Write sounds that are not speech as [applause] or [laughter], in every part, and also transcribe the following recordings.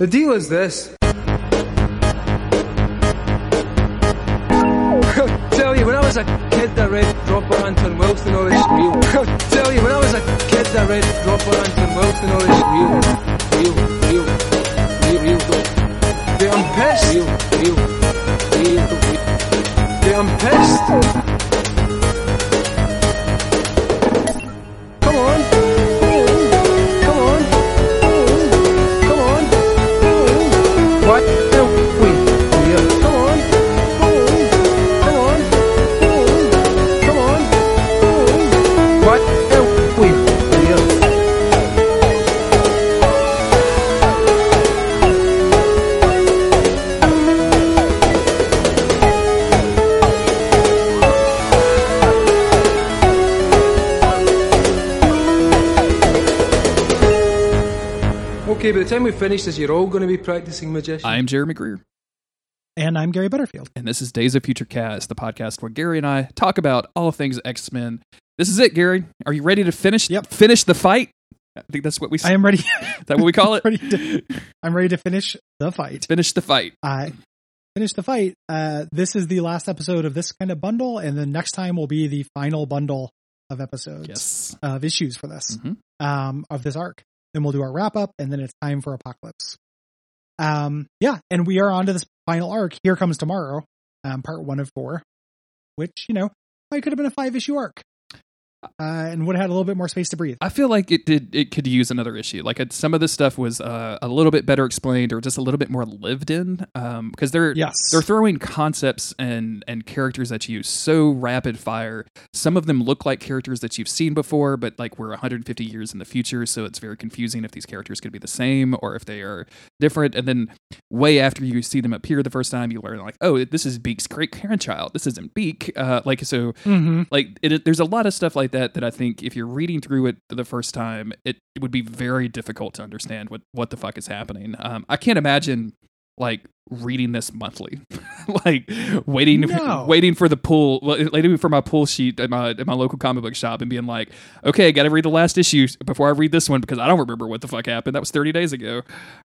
The deal is this. [laughs] Tell you, when I was a kid, I read Robert Anton Wilson, all this real. [laughs] Tell you, when I was a kid, I read Robert Anton Wilson, all this real, real, real, real, real. Dude, I'm pissed. Real, real, real. Dude, I'm pissed. Okay, by the time we finish this, you're all going to be practicing magician. I'm Jeremy Greer, And I'm Gary Butterfield. and this is Days of Future Cast, the podcast where Gary and I talk about all things X Men. This is it, Gary. Are you ready to finish? Yep. Finish the fight. I think that's what we. I am ready. is that what we call [laughs] it? ready to, I'm ready to finish the fight. Finish the fight. I finish the fight. Uh, this is the last episode of this kind of bundle, and then next time will be the final bundle of episodes Yes. of issues for this Mhm. um, of this arc. Then we'll do our wrap up, and then it's time for Apocalypse. Um, yeah, and we are on to this final arc. Here comes tomorrow, um, part one of four, which you know might could have been a five issue arc, uh, and would have had a little bit more space to breathe. I feel like it did. It could use another issue. Like it, some of this stuff was uh, a little bit better explained, or just a little bit more lived in. Um, because they're Yes, they're throwing concepts and and characters at you so rapid fire. Some of them look like characters that you've seen before, but like we're 150 years in the future, so it's very confusing if these characters could be the same or if they are different. And then way after you see them appear the first time, you learn like, oh, this is Beak's great grandchild. This isn't Beak. Uh, like so, hmm like it, it- there's a lot of stuff like that that I think if you're reading through it the first time, it, it would be very difficult to understand what what the fuck is happening. Um, I can't imagine like reading this monthly, [laughs] like waiting No. waiting for the pull, waiting for my pull sheet at my at my local comic book shop and being like, okay, I got to read the last issue before I read this one because I don't remember what the fuck happened. That was 30 days ago.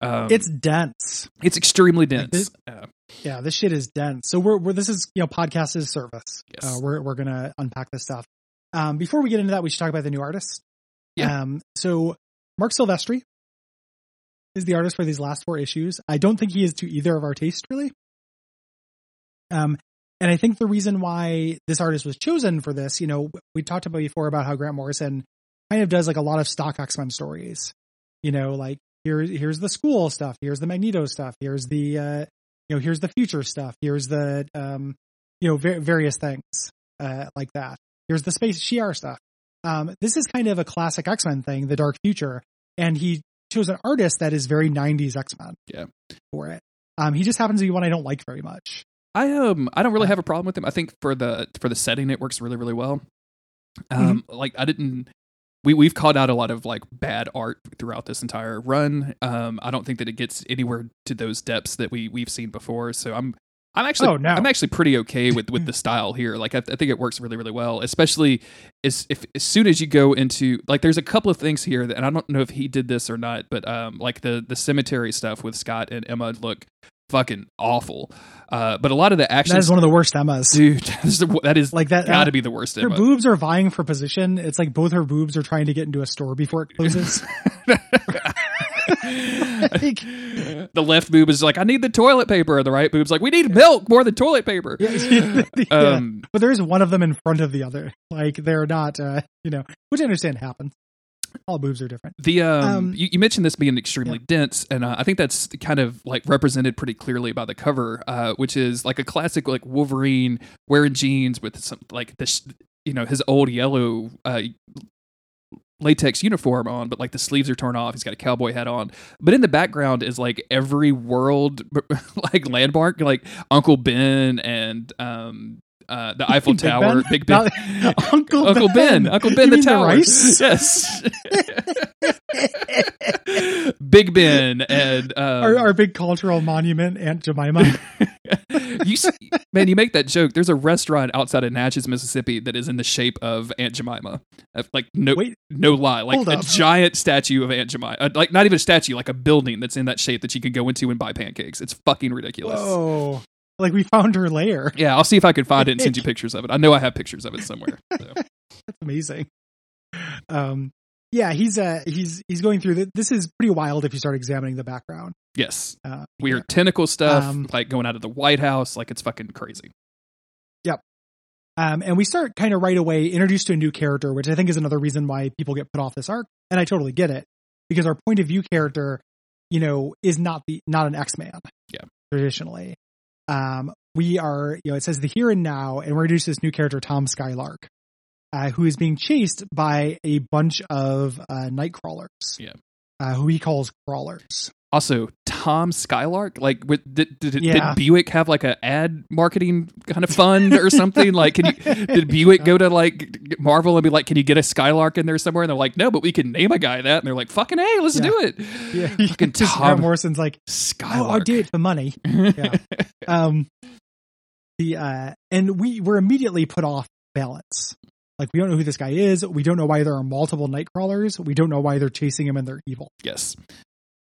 Um, it's dense. it's extremely dense. this- Uh, Yeah, this shit is dense. So we're, we're this is you know podcast as service. Yes. Uh, we're we're gonna unpack this stuff. Um, before we get into that, we should talk about the new artist. Yeah. Um, so Marc Silvestri is the artist for these last four issues. I don't think he is to either of our taste really. Um, and I think the reason why this artist was chosen for this, you know, we talked about before about how Grant Morrison kind of does like a lot of stock X Men stories. You know, like here here's the school stuff, here's the Magneto stuff, here's the uh, you know here's the future stuff, here's the um, you know va- various things uh, like that. Here's the space Shi'ar stuff. Um, this is kind of a classic X Men thing, the Dark Future, and he chose an artist that is very '90s X Men. Yeah. for it. Um, he just happens to be one I don't like very much. I um I don't really have a problem with him. I think for the for the setting it works really really well. Um like I didn't we we've called out a lot of like bad art throughout this entire run. Um I don't think that it gets anywhere to those depths that we we've seen before. So I'm I'm actually Oh, no. I'm actually pretty okay with with the [clears throat] style here. Like I, I think it works really really well, especially as if as soon as you go into like there's a couple of things here that and I don't know if he did this or not, but um like the the cemetery stuff with Scott and Emma look fucking awful. Uh but a lot of the action That is one of the worst Emmas. dude [laughs] That is, that is Like that, got to uh, be the worst Her Emma. boobs are vying for position. It's like both her boobs are trying to get into a store before it closes. [laughs] [laughs] Like- [laughs] the left boob is like, I need the toilet paper. And The right boob's like, we need milk more than toilet paper. [laughs] Yeah. Um, but there is one of them in front of the other. Like they're not, uh, you know, which I understand happens. All boobs are different. The um, Um, you, you mentioned this being extremely dense, and uh, I think that's kind of like represented pretty clearly by the cover, uh, which is like a classic like Wolverine wearing jeans with some like this, you know, his old yellow uh, latex uniform on, but like the sleeves are torn off. He's got a cowboy hat on, but in the background is like every world [laughs] like landmark, like Uncle Ben and um. Uh, the Eiffel [laughs] Big Tower, Ben? Big Ben, Not- [laughs] Uncle Uncle Ben, Ben. Uncle Ben, You the mean the tower. Yes, Big Ben and uh, our, our big cultural monument, Aunt Jemima. You s- man, you make that joke. There's a restaurant outside of Natchez, Mississippi, that is in the shape of Aunt Jemima. Like no, Wait. no lie, like a up. giant statue of Aunt Jemima. Uh, like not even a statue, like a building that's in that shape that you can go into and buy pancakes. It's fucking ridiculous. Whoa. Like we found her lair. Yeah, I'll see if I can find it and send you [laughs] pictures of it. I know I have pictures of it somewhere. So. [laughs] That's amazing. Um, yeah, he's uh he's he's going through the, this is pretty wild if you start examining the background. Yes, Uh, weird tentacle stuff, Um, like going out of the White House, like it's fucking crazy. Yep. Um, and we start kind of right away introduced to a new character, which I think is another reason why people get put off this arc. And I totally get it because our point of view character, you know, is not the, not an X-Man. Yeah. Traditionally. Um, we are, you know, it says the here and now, and we're introduced to this new character, Tom Skylark, uh, who is being chased by a bunch of, uh, night crawlers. Yeah. Uh, who he calls crawlers. Also, Tom Skylark, like, with, did, did, Yeah. did Buick have like a ad marketing kind of fund or something? like, can you, [laughs] did Buick go to like Marvel and be like, can you get a Skylark in there somewhere? And they're like, no, but we can name a guy that. And they're like, fucking hey, let's Yeah. do it. Yeah. [laughs] Fucking [laughs] Tom Grant Morrison's like, Skylark. oh, I'll do it for money. Yeah. um the uh and we were immediately put off balance like we don't know who this guy is. We don't know why there are multiple night crawlers we don't know why they're chasing him and they're evil. Yes.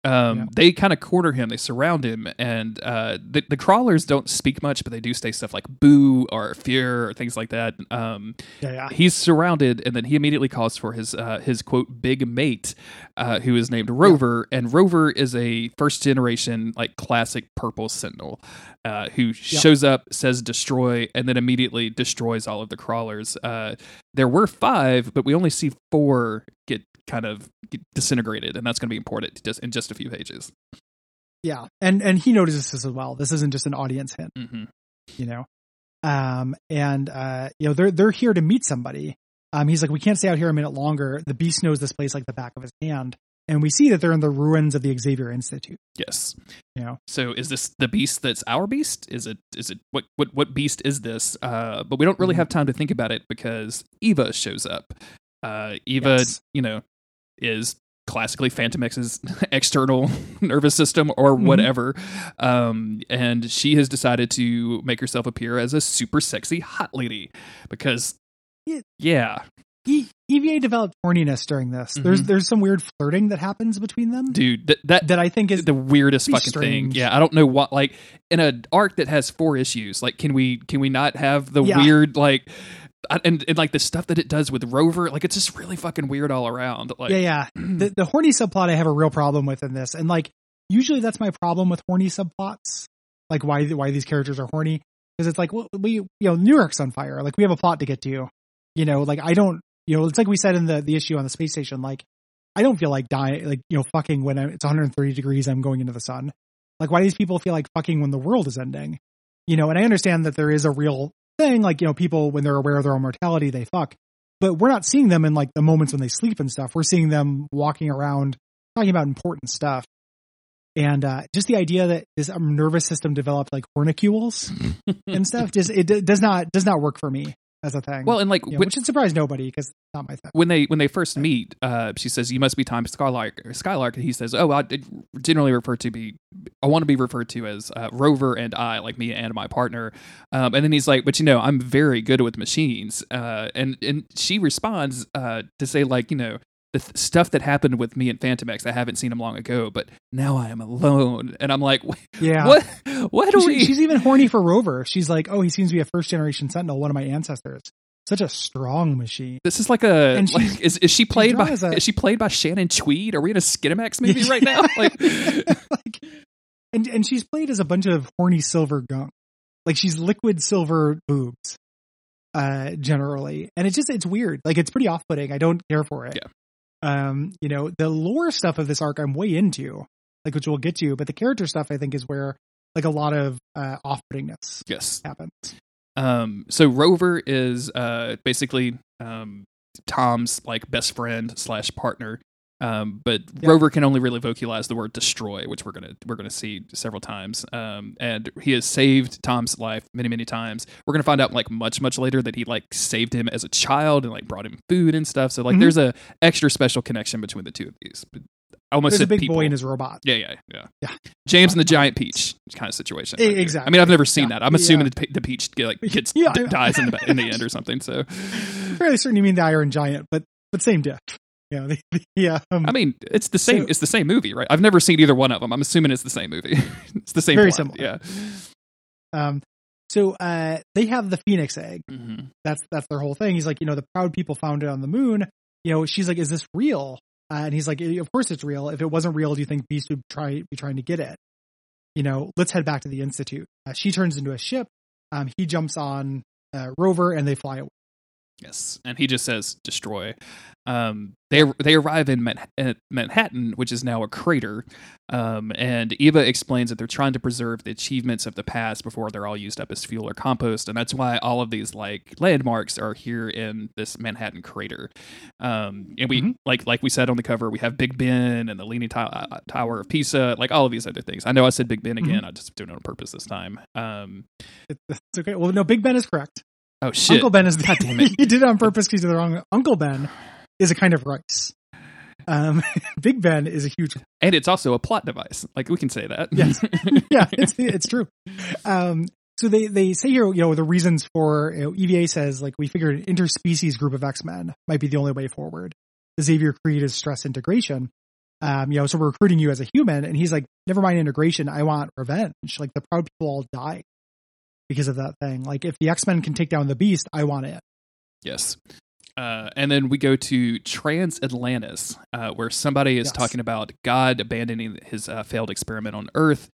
Um, Yeah. They kind of corner him. They surround him, and uh, the the crawlers don't speak much, but they do say stuff like "boo" or "fear" or things like that. Um, yeah yeah he's surrounded, and then he immediately calls for his uh, his quote big mate, uh, who is named Rover, and Rover is a first generation like classic purple sentinel, uh, who shows up, says destroy, and then immediately destroys all of the crawlers. Uh, there were five, but we only see four get kind of disintegrated, and that's going to be important just in just a few pages. yeah and and he notices this as well this isn't just an audience hint hmm you know um and uh you know they're they're here to meet somebody um he's like we can't stay out here a minute longer the beast knows this place like the back of his hand and we see that they're in the ruins of the xavier institute Yes. you know So is this the beast that's our beast? Is it is it what what what beast is this? Uh, but we don't really Mhm. have time to think about it because Eva shows up. Uh, Eva, Yes. you know, is classically Fantomex's [laughs] external [laughs] nervous system or Mhm. whatever, um, and she has decided to make herself appear as a super sexy hot lady because, Yeah. yeah, E- EVA developed horniness during this. There's Mhm. there's some weird flirting that happens between them dude, that that that I think is the weirdest fucking thing. Yeah, I don't know what like in an arc that has four issues. Like, can we can we not have the Yeah. weird like and and like the stuff that it does with Rover? Like, it's just really fucking weird all around. Like, yeah yeah. [clears throat] The the horny subplot I have a real problem with in this, and like usually that's my problem with horny subplots. Like why why these characters are horny because it's like well, we you know New York's on fire. Like we have a plot to get to. You know, like I don't. You know, it's like we said in the the issue on the space station. Like I don't feel like dying. Like you know, fucking when I, it's 130 degrees, I'm going into the sun. Like why do these people feel like fucking when the world is ending? You know, and I understand that there is a real thing. Like you know, people when they're aware of their own mortality, they fuck. But we're not seeing them in like the moments when they sleep and stuff. We're seeing them walking around talking about important stuff. And uh, just the idea that this um, nervous system developed like hornicules and stuff just it d- does not does not work for me as a thing. well, and like You know, when, which should surprise nobody because not my thing. when they when they first meet, uh, she says, "You must be Tom Skylark." Skylark, and he says, "Oh, I generally refer to be, I want to be referred to as uh, Rover and I, like me and my partner." Um, and then he's like, "But you know, I'm very good with machines." Uh, and and she responds uh, to say, like, you know. The th- stuff that happened with me and Fantomex, I haven't seen him long ago, but now I am alone, and I'm like, Yeah. [laughs] what? What are She- we? she's even horny for Rover. She's like, oh, he seems to be a first generation Sentinel, one of my ancestors. Such a strong machine. This is like a And like, is is she played by a- is she played by Shannon Tweed? Are we in a Skinamax [laughs] movie right now? Like, [laughs] like, and and she's played as a bunch of horny silver gunk. Like she's liquid silver boobs, uh, generally, and it's just it's weird. Like it's pretty off putting. I don't care for it. Yeah. Um, you know, the lore stuff of this arc I'm way into, like which we'll get to, but the character stuff I think is where like a lot of uh off puttingness yes. happens. Um. So Rover is uh basically um Tom's like best friend slash partner. Um, but Yeah. Rover can only really vocalize the word destroy, which we're gonna we're gonna see several times. Um, and he has saved Tom's life many many times. We're gonna find out like much much later that he like saved him as a child and like brought him food and stuff. So like Mhm. there's a extra special connection between the two of these. But I almost There's a big people. boy and his robot. yeah, yeah, yeah, Yeah. James and the [laughs] giant peach kind of situation. Right exactly. I mean, I've never seen Yeah. that. I'm assuming Yeah. the, the peach like gets d- dies in the in the end or [laughs] something. So, fairly certain you mean the Iron Giant, but but same diff. Know, the, the, um, I mean, it's the same. So- it's the same movie, right? I've never seen either one of them. I'm assuming it's the same movie. [laughs] it's the same. Very plot. similar. Yeah. um, so uh, they have the Phoenix egg. hmm That's that's their whole thing. He's like, you know, the proud people found it on the moon. You know, she's like, is this real? Uh, and he's like, of course it's real. If it wasn't real, do you think Beast would try be trying to get it? You know, let's head back to the institute. Uh, she turns into a ship. Um, he jumps on uh, Rover and they fly away. Yes, and he just says destroy. Um, they they arrive in Manha- Manhattan, which is now a crater. Um, and Eva explains that they're trying to preserve the achievements of the past before they're all used up as fuel or compost, and that's why all of these like landmarks are here in this Manhattan crater. Um, and we Mhm. like like we said on the cover, we have Big Ben and the Leaning Tow- uh, Tower of Pisa, like all of these other things. I know I said Big Ben again. I just doing it on purpose this time. Um, it's okay. Well, no, Big Ben is correct. Oh shit! Uncle Ben is [laughs] God damn it. [laughs] he did it on purpose because he's the wrong. Uncle Ben is a kind of rice. Um, [laughs] Big Ben is a huge and it's also a plot device. Like we can say that. Yes. yeah, it's it's true. Um, so they they say here, you know, the reasons for you know, EVA says like we figured an interspecies group of X Men might be the only way forward. The Xavier Creed is stress integration. Um, you know, so we're recruiting you as a human, and he's like, never mind integration, I want revenge. Like the proud people all die because of that thing. Like if the X Men can take down the Beast, I want it. Yes. Uh, and then we go to Trans Atlantis, uh, where somebody is Yes. talking about God abandoning his uh, failed experiment on Earth.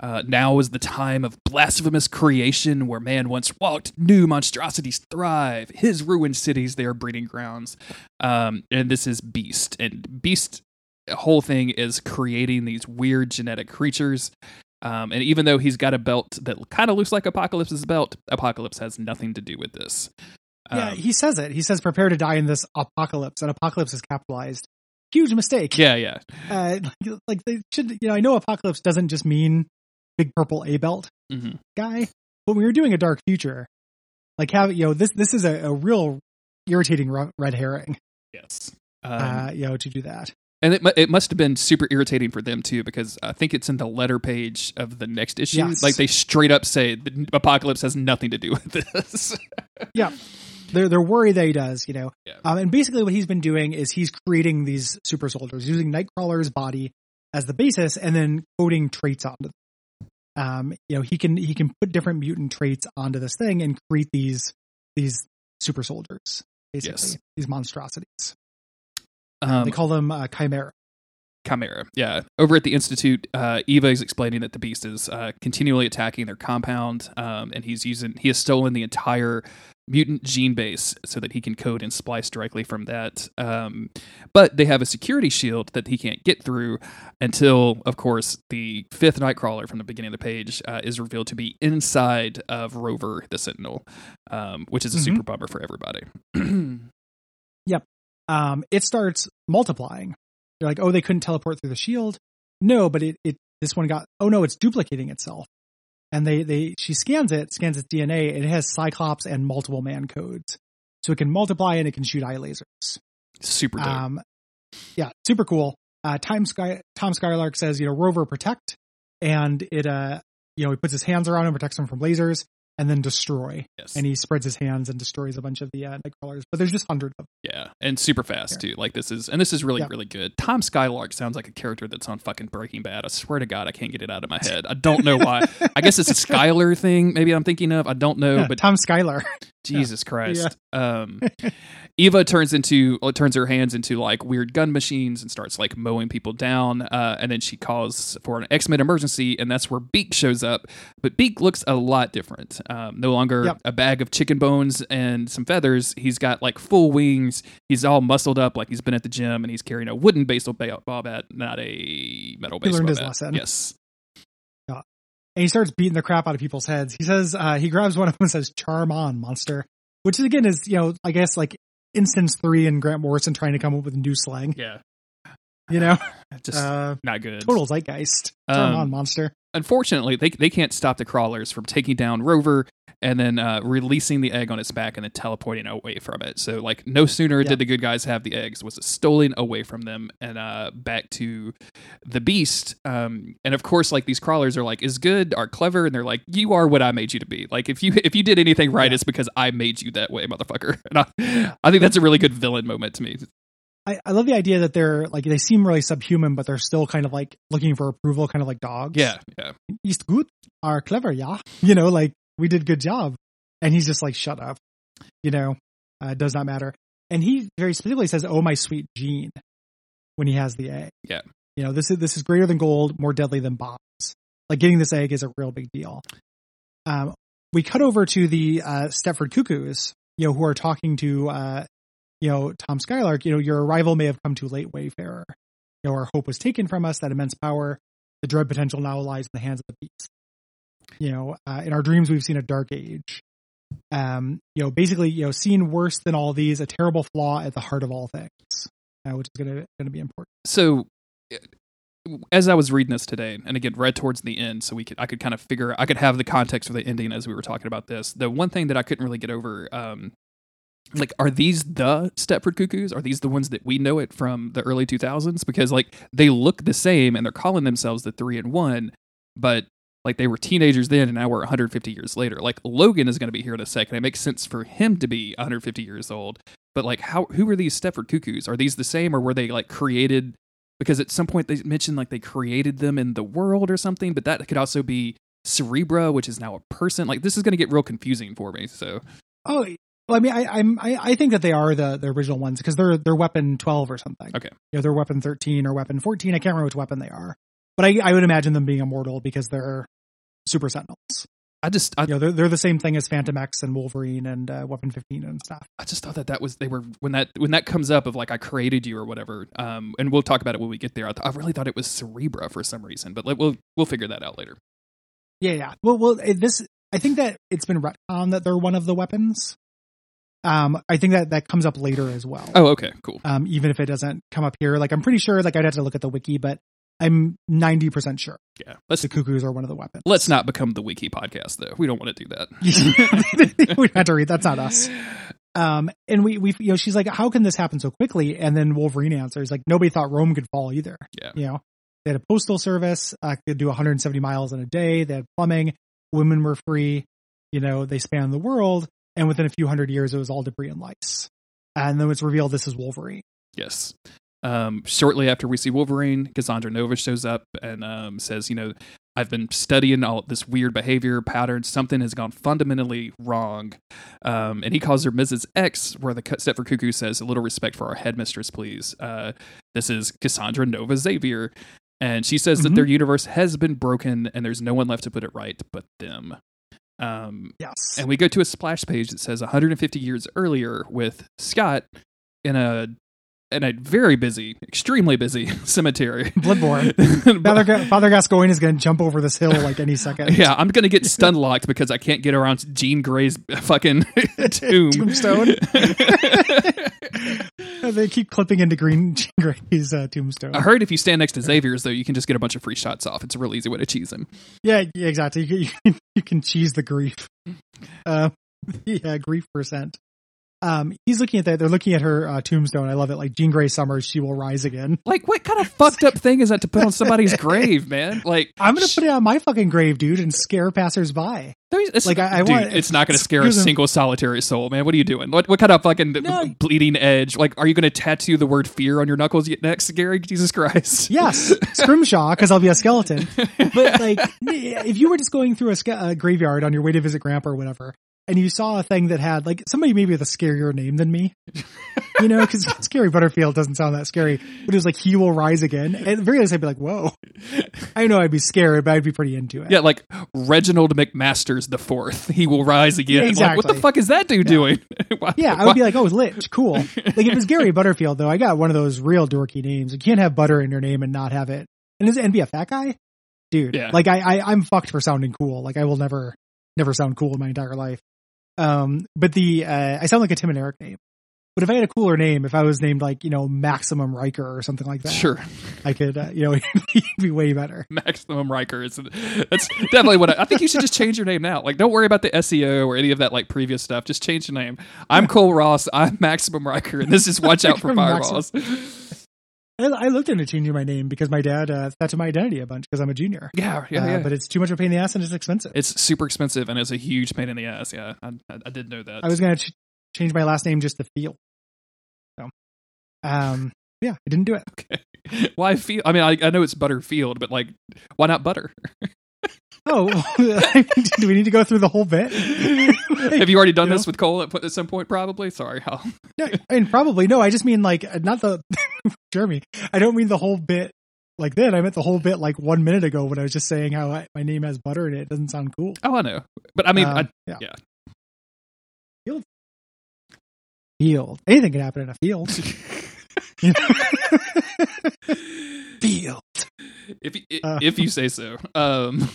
Uh, now is the time of blasphemous creation where man once walked, new monstrosities thrive. His ruined cities, their breeding grounds. Um, and this is Beast. And Beast, whole thing is creating these weird genetic creatures. Um, and even though he's got a belt that kind of looks like Apocalypse's belt, Apocalypse has nothing to do with this. Yeah, Um, he says it. He says, "Prepare to die in this apocalypse," and apocalypse is capitalized. Huge mistake. yeah, yeah. uh, [laughs] like, like they should, you know, I know apocalypse doesn't just mean big purple A belt hmm guy, but when you're doing a dark future, like have, you know, this, this is a, a real irritating red herring, Yes. Um, uh, you know, to do that. And it, it must have been super irritating for them too, because I think it's in the letter page of the next issue. Yes. Like they straight up say the apocalypse has nothing to do with this. [laughs] Yeah, they're, they're worried that he does, you know, Yeah. um, and basically what he's been doing is he's creating these super soldiers using Nightcrawler's body as the basis and then coding traits onto them. Um, you know, he can, he can put different mutant traits onto this thing and create these, these super soldiers, basically, Yes. these monstrosities. Um, they call them uh, chimera. Chimera. Yeah. Over at the Institute, uh, Eva is explaining that the beast is uh, continually attacking their compound, um, and he's using he has stolen the entire mutant gene base so that he can code and splice directly from that. Um, but they have a security shield that he can't get through until, of course, the fifth Nightcrawler from the beginning of the page uh, is revealed to be inside of Rover the Sentinel, um, which is a Mhm. super bummer for everybody. [clears throat] um, it starts multiplying. They're like, oh, they couldn't teleport through the shield. No, but it, it, this one got, oh no, it's duplicating itself. And they, they, she scans it, scans its DNA, and it has Cyclops and multiple man codes. So it can multiply and it can shoot eye lasers. super dope. Um, yeah, super cool. Uh, Tom Sky, Tom Skylark says, you know, Rover protect, and it, uh, you know, he puts his hands around him, protects him from lasers, and then destroy. yes. And he spreads his hands and destroys a bunch of the uh, Nightcrawlers. But there's just hundreds of them. Yeah, and super fast too. Like this is, and this is really Yeah. really good. Tom Skylark sounds like a character that's on fucking Breaking Bad. I swear to God, I can't get it out of my head. I don't know why. [laughs] I guess it's a Skylar thing. Maybe I'm thinking of. I don't know, Yeah, but Tom Skylar. [laughs] Jesus Christ. Um, [laughs] Eva turns into turns her hands into like weird gun machines and starts like mowing people down. Uh, and then she calls for an X Men emergency, and that's where Beak shows up. But Beak looks a lot different. Um, no longer Yep. a bag of chicken bones and some feathers. He's got like full wings. He's all muscled up like he's been at the gym, and he's carrying a wooden baseball ba- bat, not a metal baseball bat. Yes. And he starts beating the crap out of people's heads. He says, uh, he grabs one of them and says, charm on, monster. Which again is, you know, I guess like instance three and Grant Morrison trying to come up with new slang, Yeah. You know, [laughs] Just uh, not good. total zeitgeist. Um, on, monster. unfortunately, they they can't stop the crawlers from taking down Rover, and then uh, releasing the egg on its back and then teleporting away from it. So like no sooner Yeah. did the good guys have the eggs, was it stolen away from them and uh, back to the beast. Um, and of course, like these crawlers are like is good, are clever, and they're like you are what I made you to be. Like if you if you did anything right, Yeah. it's because I made you that way, motherfucker. [laughs] And I, I think that's a really good villain moment to me. I, I love the idea that they're like they seem really subhuman, but they're still kind of like looking for approval, kind of like dogs. Yeah, yeah. Ist gut, are clever, yeah. [laughs] You know, like we did good job, and he's just like, shut up. You know, uh, does not matter. And he very specifically says, "Oh, my sweet Jean," when he has the egg. Yeah. You know, this is this is greater than gold, more deadly than bombs. Like getting this egg is a real big deal. Um, we cut over to the uh, Stepford Cuckoos, you know, who are talking to, uh, you know, Tom Skylark. You know, your arrival may have come too late, Wayfarer. You know, our hope was taken from us. That immense power, the dread potential now lies in the hands of the beast. You know, uh, in our dreams, we've seen a dark age. Um, you know, basically, you know, seen worse than all these, a terrible flaw at the heart of all things, uh, which is gonna gonna be important. so uh, as I was reading this today, and again read towards the end, so we could I could kind of figure I could have the context for the ending as we were talking about this. The one thing that I couldn't really get over, um, like, are these the Stepford Cuckoos? Are these the ones that we know it from the early two thousands? Because like they look the same and they're calling themselves the three and one, but like they were teenagers then and now we're 150 years later. Like Logan is going to be here in a second. It makes sense for him to be 150 years old. But like how who are these Stepford Cuckoos? Are these the same or were they like created because at some point they mentioned like they created them in the world or something, but that could also be Cerebra, which is now a person. Like this is going to get real confusing for me. So Oh, well, I mean, I, I'm I, I think that they are the the original ones because they're they're weapon twelve or something. Okay. you know, they're weapon thirteen or weapon fourteen. I can't remember which weapon they are, but I I would imagine them being immortal because they're super sentinels. I just I, You know, they're they're the same thing as Fantomex and Wolverine and uh, Weapon fifteen and stuff. I just thought that that was they were when that when that comes up of like I created you or whatever. Um, and we'll talk about it when we get there. I, th- I really thought it was Cerebra for some reason, but like, we'll we'll figure that out later. Yeah, yeah. Well, well, this I think that it's been retconned that they're one of the weapons. Um, I think that that comes up later as well. Oh, okay, cool. Um, even if it doesn't come up here, like I'm pretty sure, like I'd have to look at the wiki, but I'm 90% sure Yeah, let's the cuckoos are one of the weapons. let's not become the wiki podcast though. We don't want to do that. [laughs] we had to read. That's not us. Um, and we, we, you know, she's like, how can this happen so quickly? And then Wolverine answers, like, nobody thought Rome could fall either. Yeah. You know, they had a postal service, uh, could do 170 miles in a day. They had plumbing. Women were free. You know, they spanned the world. And within a few hundred years, it was all debris and lice. And then it's revealed this is Wolverine. Yes. Um, shortly after we see Wolverine, Cassandra Nova shows up and um, says, you know, I've been studying all this weird behavior pattern. Something has gone fundamentally wrong. Um, and he calls her Mrs. X, where the Stepford Cuckoo says, a little respect for our headmistress, please. Uh, this is Cassandra Nova Xavier. And she says that Mhm. their universe has been broken and there's no one left to put it right but them. Um, Yes. and we go to a splash page that says 150 years earlier with Scott in a in a very busy, extremely busy [laughs] cemetery. Bloodborne. [laughs] Father, Ga- Father Gascoigne is going to jump over this hill like any second. [laughs] yeah, I'm gonna get stun locked because I can't get around Jean Grey's fucking tomb. Tombstone. they keep clipping into Green Jean Grey's uh, tombstone. I heard if you stand next to Xavier's though, you can just get a bunch of free shots off. It's a real easy way to cheese him. Yeah, yeah, exactly. You can, you can cheese the grief. Uh, yeah, grief percent. Um, he's looking at that. They're looking at her uh, tombstone. I love it. Like Jean Grey Summers, she will rise again. Like, what kind of fucked up thing is that to put on somebody's [laughs] grave, man? Like, I'm gonna put it on my fucking grave, dude, and scare passersby. It's, Like, I- I dude, want- it's not going to scare a single solitary soul, man. What are you doing? What what kind of fucking No. bleeding edge? Like, are you going to tattoo the word fear on your knuckles yet next, Gary? Jesus Christ! Yes, [laughs] Scrimshaw, because I'll be a skeleton. [laughs] But like, if you were just going through a, ske- a graveyard on your way to visit Grandpa or whatever, and you saw a thing that had like somebody maybe with a scarier name than me, you know, because [laughs] Scary Butterfield doesn't sound that scary, but it was like He Will Rise Again. At the very least, I'd be like, whoa. I know I'd be scared, but I'd be pretty into it. Yeah, like Reginald McMasters the Fourth. He will rise again. Yeah, Like, what the fuck is that dude doing? [laughs] Why- Yeah, I why- would be like, oh, it's Lich, cool. Like if it's Gary [laughs] Butterfield, though, I got one of those real dorky names. You can't have butter in your name and not have it, and is and be a fat guy, dude. Yeah. Like I, I, I'm fucked for sounding cool. Like I will never, never sound cool in my entire life. Um, but the uh, I sound like a Tim and Eric name. But if I had a cooler name, if I was named like you know Maximum Riker or something like that, Sure. I could uh, you know [laughs] be way better. Maximum Riker. Is, that's definitely what I, I think you should just change your name now. Like, don't worry about the SEO or any of that like previous stuff. Just change the name. I'm Cole Ross. I'm Maximum Riker, and this is Watch Out for [laughs] Maximum- Fireballs. I, I looked into changing my name because my dad uh, to my identity a bunch because I'm a junior. Yeah, yeah, Uh, yeah. But it's too much of a pain in the ass and it's expensive. it's super expensive and it's a huge pain in the ass. Yeah, I, I, I did know that. I was gonna ch- change my last name just to feel. So, um, yeah, I didn't do it. [laughs] okay. Why feel? I mean, I, I know it's Butterfield, but like, why not butter? [laughs] Oh, [laughs] do we need to go through the whole bit? [laughs] Have you already done You this with Cole at, at some point? Probably. Sorry. I'll, [laughs] No, I mean, probably no. I just mean like not the Jeremy. I don't mean the whole bit like that. I meant the whole bit like one minute ago when I was just saying how I, my name has butter in it. It doesn't sound cool. oh, I know. But I mean, Um, I, yeah. yeah. Field. Field. Anything can happen in a field. Field. If you, Uh. if you say so. [laughs] Um, [laughs]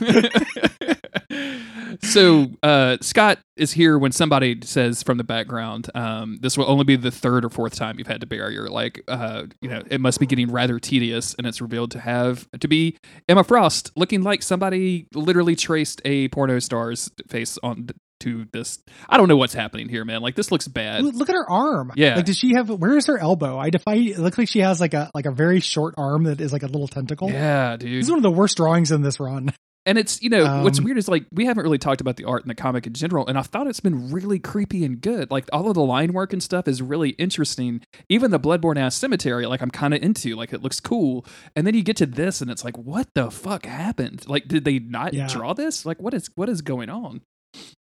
so uh, Scott is here when somebody says from the background, um, "This will only be the third or fourth time you've had to bury your like, uh, you know, it must be getting rather tedious." And it's revealed to have to be Emma Frost, looking like somebody literally traced a porno star's face on to this. I don't know what's happening here, man. Like this looks bad. Look at her arm. Yeah. Like, does she have? Where is her elbow? I defy. It looks like she has like a like a very short arm that is like a little tentacle. Yeah, dude. This is one of the worst drawings in this run. And it's you know what's Um, weird is like we haven't really talked about the art in the comic in general, and I thought it's been really creepy and good. Like all of the line work and stuff is really interesting. Even the Bloodborne ass cemetery, like I'm kind of into. Like it looks cool. And then you get to this, and it's like, what the fuck happened? Like, did they not Yeah. draw this? Like, what is what is going on?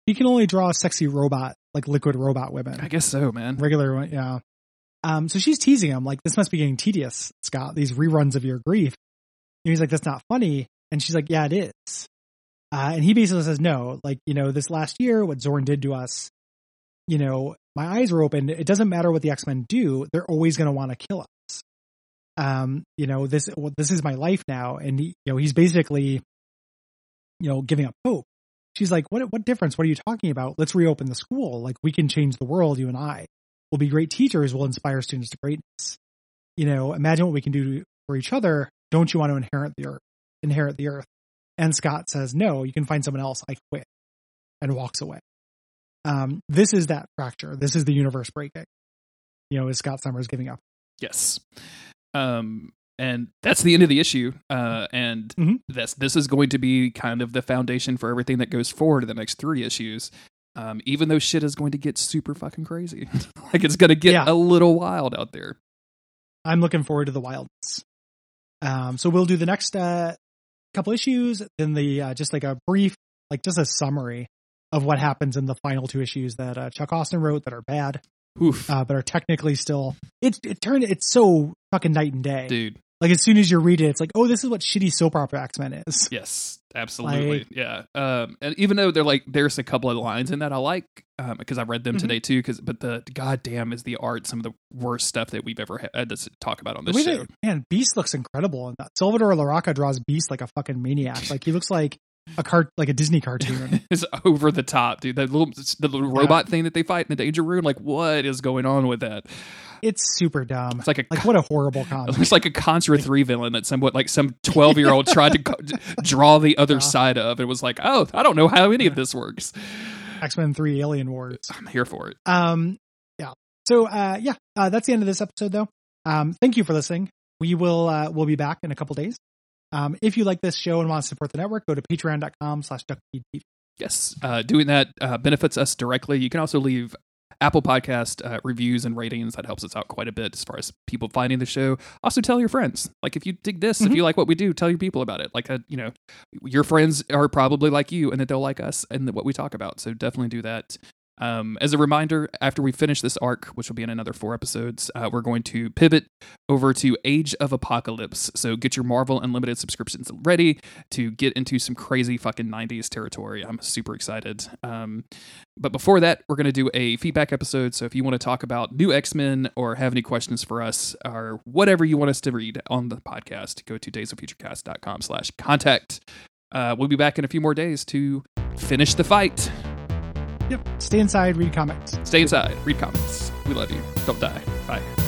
He can only draw sexy robot, like liquid robot women. I guess so, man. Regular, one, yeah. Um, so she's teasing him like, "This must be getting tedious, Scott. These reruns of your grief." And he's like, "That's not funny." And she's like, "Yeah, it is." Uh, and he basically says, "No, like you know, this last year, what Xorn did to us, you know, my eyes were open. It doesn't matter what the X Men do; they're always going to want to kill us. Um, you know, this well, this is my life now, and he, you know, he's basically, you know, giving up hope." She's like, "What? What difference? What are you talking about? Let's reopen the school. Like we can change the world. You and I will be great teachers. We'll inspire students to greatness. You know, imagine what we can do for each other. Don't you want to inherit the earth? Inherit the earth?" And Scott says, "No, you can find someone else. I quit," and walks away. Um, this is that fracture. This is the universe breaking. You know, is Scott Summers giving up? Yes. Um, and that's the end of the issue. Uh, and Mhm. this this is going to be kind of the foundation for everything that goes forward in the next three issues. Um, even though shit is going to get super fucking crazy, [laughs] like it's going to get Yeah. a little wild out there. I'm looking forward to the wildness. Um, so we'll do the next uh, couple issues, then the uh, just like a brief, like just a summary of what happens in the final two issues that uh, Chuck Austen wrote that are bad, Oof, uh, but are technically still. It it turned it's so fucking night and day. dude. Like as soon as you read it, it's like, oh, this is what shitty soap opera X Men is. Yes, absolutely. Like- yeah. Um, and even though they're like, there's a couple of lines in that I like, um, because I read them Mhm. today too. Because, but the goddamn is the art some of the worst stuff that we've ever had to talk about on this show. that- man, Beast looks incredible, in that. Salvador Larroca draws Beast like a fucking maniac. Like he looks like a cart, like a Disney cartoon. [laughs] is over the top, dude. That little the little Yeah. robot thing that they fight in the danger room, like what is going on with that? It's super dumb. It's like a Like what a horrible [laughs] comic. it's like a Contra three villain that somewhat like some twelve year old tried to [laughs] draw the other Yeah. side of. It was like, oh, I don't know how any of this works. X Men Three Alien Wars. I'm here for it. Um, yeah. So, uh, yeah, uh, that's the end of this episode, though. Um, thank you for listening. We will, uh, we'll be back in a couple days. Um, if you like this show and want to support the network, go to patreon.com slash duckfeedtv. Yes, uh, doing that uh, benefits us directly. You can also leave Apple Podcast uh, reviews and ratings. That helps us out quite a bit as far as people finding the show. Also, tell your friends. Like, if you dig this, if Mhm. you like what we do, tell your people about it. Like, uh, you know, your friends are probably like you, and that they'll like us and what we talk about. So definitely do that. Um, as a reminder, after we finish this arc, which will be in another four episodes, uh, we're going to pivot over to Age of Apocalypse. So get your Marvel Unlimited subscriptions ready to get into some crazy fucking 90s territory. I'm super excited. Um, but before that, we're going to do a feedback episode. So if you want to talk about new X Men or have any questions for us or whatever you want us to read on the podcast, go to daysoffuturecast.com slash contact. Uh, we'll be back in a few more days to finish the fight. Yep. Stay inside, read comics. Stay inside, read comics. We love you. Don't die. Bye.